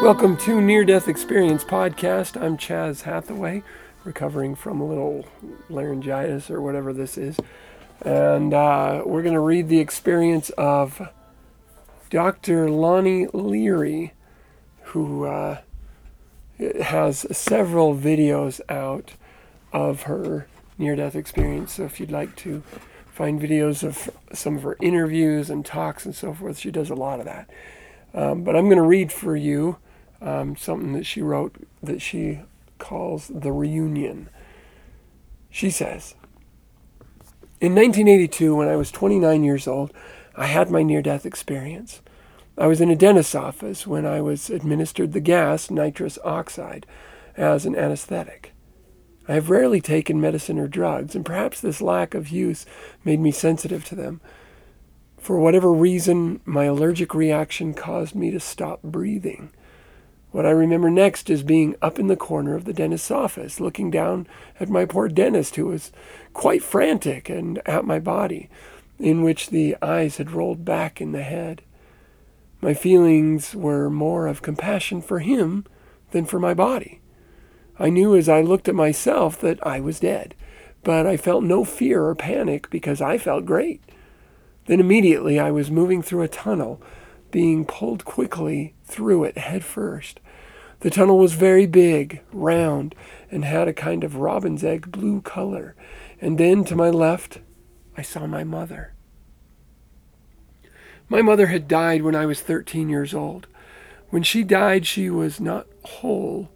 Welcome to Near Death Experience Podcast. I'm Chaz Hathaway, recovering from a little laryngitis or whatever this is. And uh, we're going to read the experience of Dr. Lani Leary, who uh, has several videos out of her near death experience. So if you'd like to find videos of some of her interviews and talks and so forth, she does a lot of that. Um, but I'm going to read for you um, something that she wrote that she calls The Reunion. She says, In 1982, when I was 29 years old, I had my near death experience. I was in a dentist's office when I was administered the gas nitrous oxide as an anesthetic. I have rarely taken medicine or drugs, and perhaps this lack of use made me sensitive to them. For whatever reason, my allergic reaction caused me to stop breathing. What I remember next is being up in the corner of the dentist's office, looking down at my poor dentist, who was quite frantic, and at my body, in which the eyes had rolled back in the head. My feelings were more of compassion for him than for my body. I knew as I looked at myself that I was dead, but I felt no fear or panic because I felt great. Then immediately I was moving through a tunnel being pulled quickly through it head first. The tunnel was very big, round, and had a kind of robin's egg blue color. And then to my left, I saw my mother. My mother had died when I was 13 years old. When she died, she was not whole,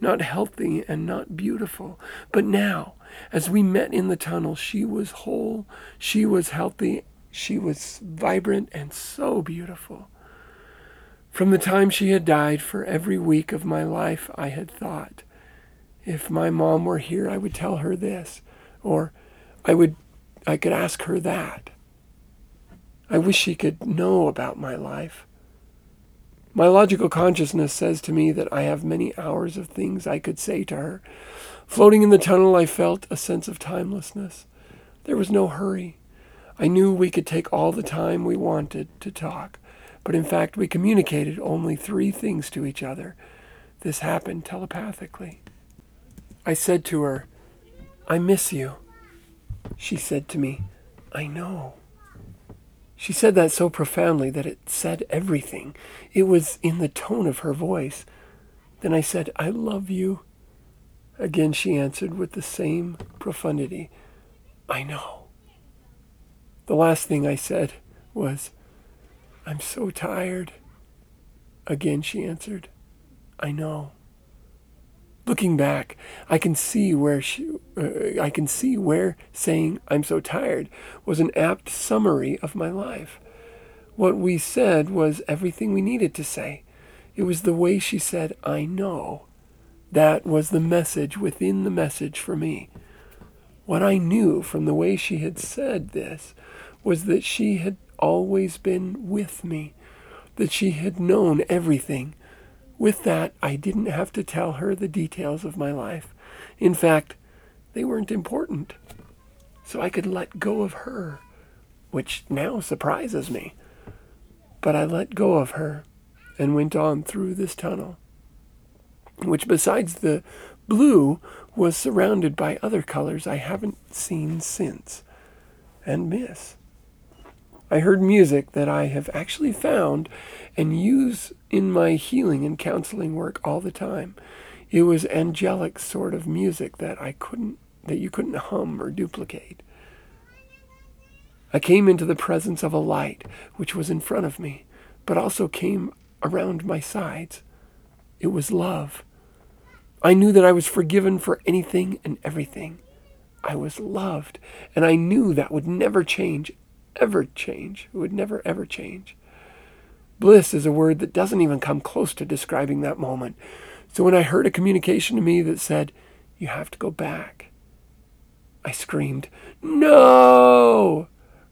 not healthy, and not beautiful. But now, as we met in the tunnel, she was whole, she was healthy, she was vibrant, and so beautiful. From the time she had died, for every week of my life, I had thought, if my mom were here, I would tell her this, or I would, I could ask her that. I wish she could know about my life. My logical consciousness says to me that I have many hours of things I could say to her. Floating in the tunnel, I felt a sense of timelessness. There was no hurry. I knew we could take all the time we wanted to talk. But in fact, we communicated only three things to each other. This happened telepathically. I said to her, I miss you. She said to me, I know. She said that so profoundly that it said everything. It was in the tone of her voice. Then I said, I love you. Again she answered with the same profundity, I know. The last thing I said was, I'm so tired. Again she answered, I know. Looking back, I can see where she, uh, I can see where saying I'm so tired was an apt summary of my life. What we said was everything we needed to say. It was the way she said I know. That was the message within the message for me. What I knew from the way she had said this was that she had always been with me, that she had known everything. With that, I didn't have to tell her the details of my life. In fact, they weren't important. So I could let go of her, which now surprises me. But I let go of her and went on through this tunnel, which, besides the blue, was surrounded by other colors I haven't seen since and miss. I heard music that I have actually found and use in my healing and counseling work all the time. It was angelic sort of music that I couldn't that you couldn't hum or duplicate. I came into the presence of a light which was in front of me, but also came around my sides. It was love. I knew that I was forgiven for anything and everything. I was loved, and I knew that would never change ever change. It would never, ever change. Bliss is a word that doesn't even come close to describing that moment. So when I heard a communication to me that said, You have to go back, I screamed, No!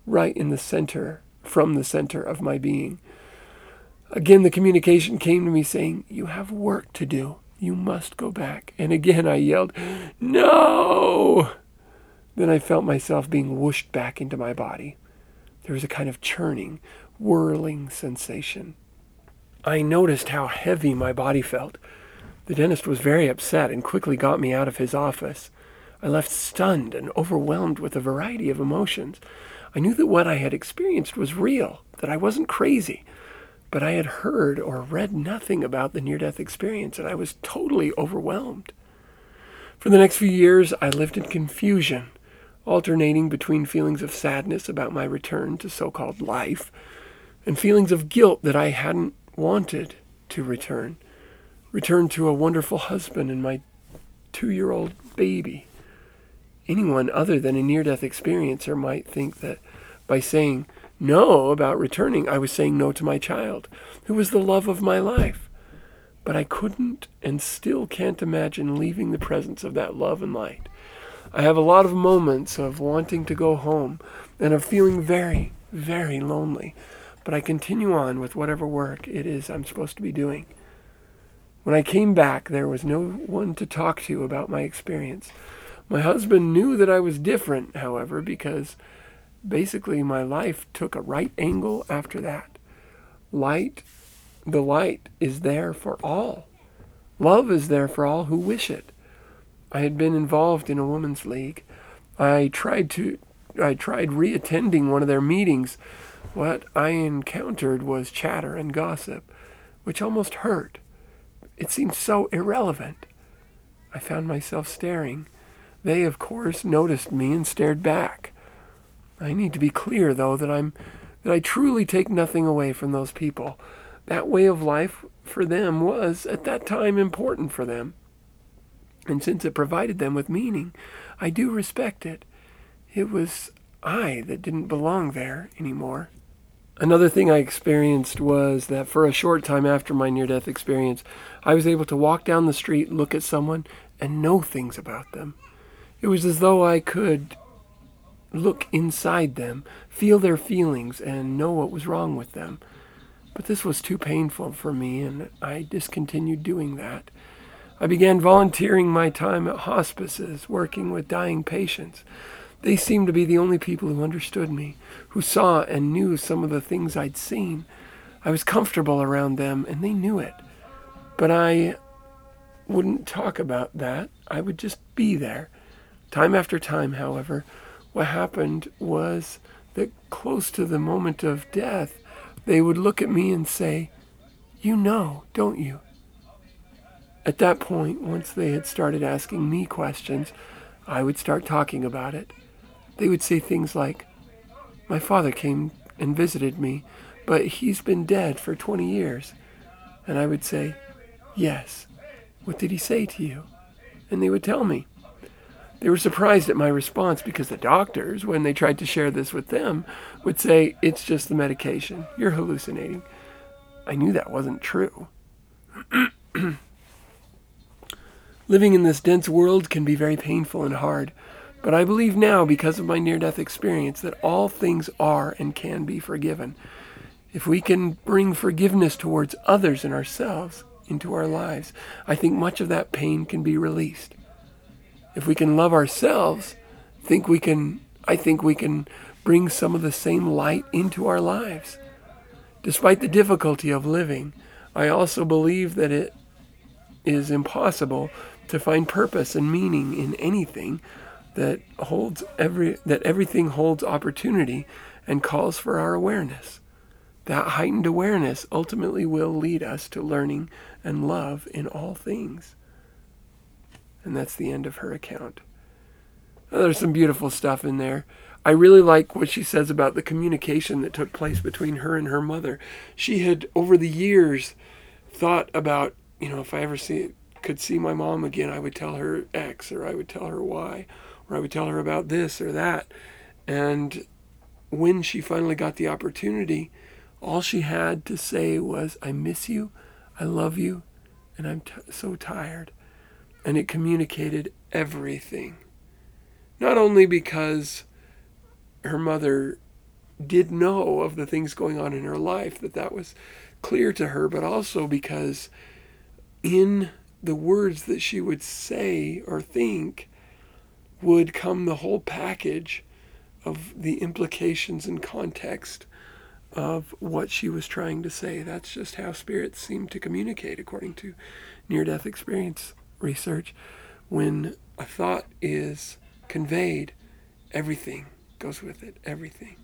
Right in the center, from the center of my being. Again, the communication came to me saying, You have work to do. You must go back. And again, I yelled, No! Then I felt myself being whooshed back into my body. There was a kind of churning, whirling sensation. I noticed how heavy my body felt. The dentist was very upset and quickly got me out of his office. I left stunned and overwhelmed with a variety of emotions. I knew that what I had experienced was real, that I wasn't crazy, but I had heard or read nothing about the near death experience, and I was totally overwhelmed. For the next few years, I lived in confusion, alternating between feelings of sadness about my return to so called life and feelings of guilt that I hadn't wanted to return. Return to a wonderful husband and my two year old baby. Anyone other than a near death experiencer might think that by saying no about returning, I was saying no to my child, who was the love of my life. But I couldn't and still can't imagine leaving the presence of that love and light. I have a lot of moments of wanting to go home and of feeling very, very lonely but I continue on with whatever work it is I'm supposed to be doing. When I came back, there was no one to talk to about my experience. My husband knew that I was different, however, because basically my life took a right angle after that. Light, the light is there for all. Love is there for all who wish it. I had been involved in a women's league. I tried to I tried reattending one of their meetings what I encountered was chatter and gossip, which almost hurt. It seemed so irrelevant. I found myself staring. They, of course, noticed me and stared back. I need to be clear, though, that I'm that I truly take nothing away from those people. That way of life for them was, at that time, important for them. And since it provided them with meaning, I do respect it. It was I that didn't belong there anymore. Another thing I experienced was that for a short time after my near death experience, I was able to walk down the street, look at someone, and know things about them. It was as though I could look inside them, feel their feelings, and know what was wrong with them. But this was too painful for me, and I discontinued doing that. I began volunteering my time at hospices, working with dying patients. They seemed to be the only people who understood me, who saw and knew some of the things I'd seen. I was comfortable around them, and they knew it. But I wouldn't talk about that. I would just be there. Time after time, however, what happened was that close to the moment of death, they would look at me and say, You know, don't you? At that point, once they had started asking me questions, I would start talking about it. They would say things like, My father came and visited me, but he's been dead for 20 years. And I would say, Yes. What did he say to you? And they would tell me. They were surprised at my response because the doctors, when they tried to share this with them, would say, It's just the medication. You're hallucinating. I knew that wasn't true. Living in this dense world can be very painful and hard. But I believe now, because of my near death experience, that all things are and can be forgiven. If we can bring forgiveness towards others and ourselves into our lives, I think much of that pain can be released. If we can love ourselves, think we can I think we can bring some of the same light into our lives. Despite the difficulty of living, I also believe that it is impossible to find purpose and meaning in anything that holds every that everything holds opportunity and calls for our awareness. That heightened awareness ultimately will lead us to learning and love in all things. And that's the end of her account. there's some beautiful stuff in there. I really like what she says about the communication that took place between her and her mother. She had, over the years, thought about, you know, if I ever see could see my mom again, I would tell her X or I would tell her Y or I would tell her about this or that. And when she finally got the opportunity, all she had to say was, I miss you, I love you, and I'm t- so tired. And it communicated everything. Not only because her mother did know of the things going on in her life, that that was clear to her, but also because in the words that she would say or think, would come the whole package of the implications and context of what she was trying to say. That's just how spirits seem to communicate, according to near death experience research. When a thought is conveyed, everything goes with it, everything.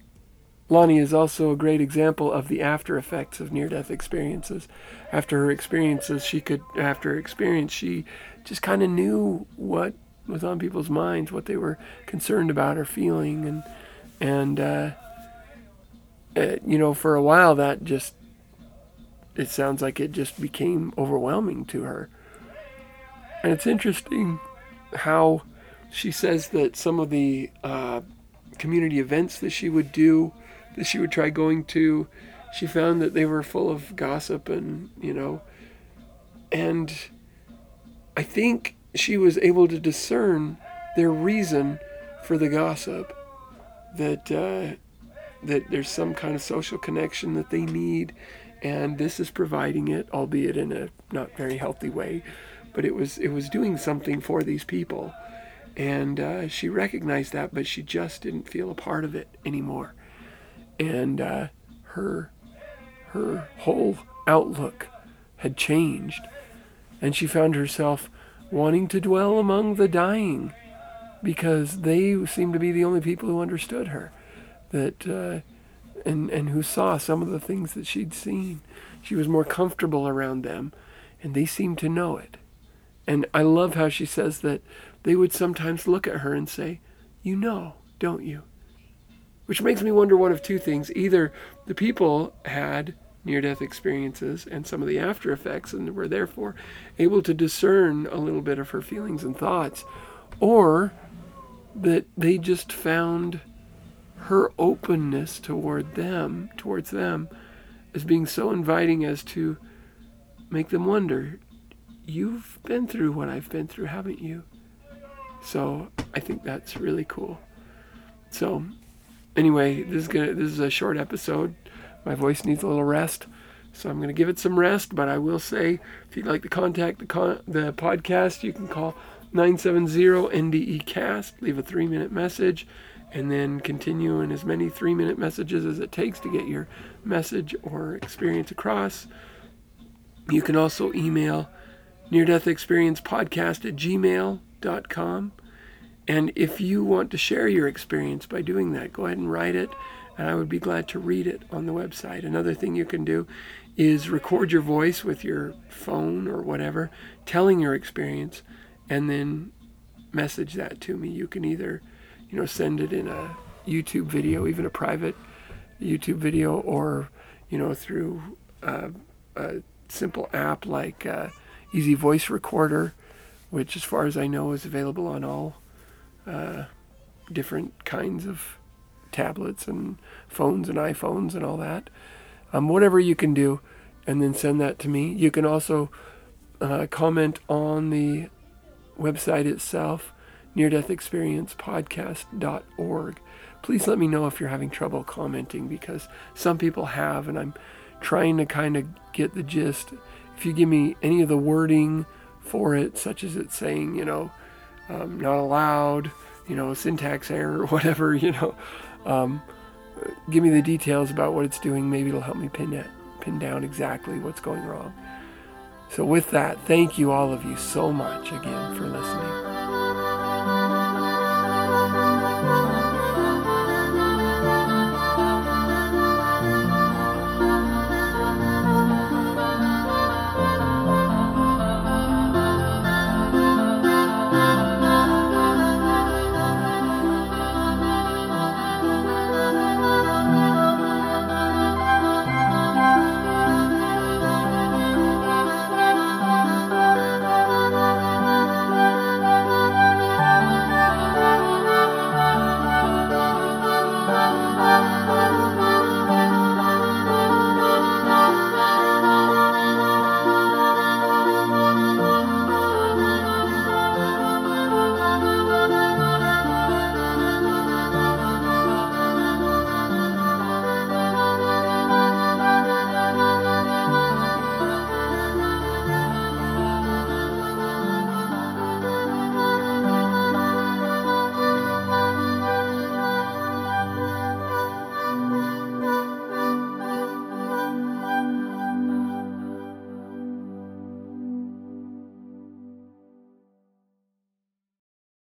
Lani is also a great example of the after effects of near death experiences. After her experiences, she could, after her experience, she just kind of knew what was on people's minds, what they were concerned about or feeling. And, and, uh, uh, you know, for a while that just, it sounds like it just became overwhelming to her. And it's interesting how she says that some of the uh, community events that she would do that she would try going to, she found that they were full of gossip and, you know, and I think she was able to discern their reason for the gossip that uh, that there's some kind of social connection that they need and this is providing it albeit in a not very healthy way but it was it was doing something for these people and uh, she recognized that but she just didn't feel a part of it anymore and uh, her her whole outlook had changed, and she found herself wanting to dwell among the dying because they seemed to be the only people who understood her, that uh, and and who saw some of the things that she'd seen. She was more comfortable around them, and they seemed to know it. And I love how she says that they would sometimes look at her and say, "You know, don't you?" Which makes me wonder one of two things. Either the people had near death experiences and some of the after effects and were therefore able to discern a little bit of her feelings and thoughts, or that they just found her openness toward them, towards them, as being so inviting as to make them wonder, you've been through what I've been through, haven't you? So I think that's really cool. So anyway, this is gonna this is a short episode. My voice needs a little rest, so I'm gonna give it some rest. But I will say, if you'd like to contact the con- the podcast, you can call 970 NDE Cast. Leave a three minute message, and then continue in as many three minute messages as it takes to get your message or experience across. You can also email near death experience podcast at gmail.com. And if you want to share your experience by doing that, go ahead and write it, and I would be glad to read it on the website. Another thing you can do is record your voice with your phone or whatever, telling your experience, and then message that to me. You can either, you know, send it in a YouTube video, even a private YouTube video, or, you know, through uh, a simple app like uh, Easy Voice Recorder, which, as far as I know, is available on all uh, different kinds of tablets and phones and iPhones and all that. Um, whatever you can do, and then send that to me. You can also uh, comment on the website itself, near death experience podcast.org. Please let me know if you're having trouble commenting because some people have, and I'm trying to kind of get the gist. If you give me any of the wording for it, such as it's saying, you know, um, not allowed, you know, syntax error, or whatever, you know. Um, give me the details about what it's doing. Maybe it'll help me pin it, pin down exactly what's going wrong. So with that, thank you all of you so much again for listening.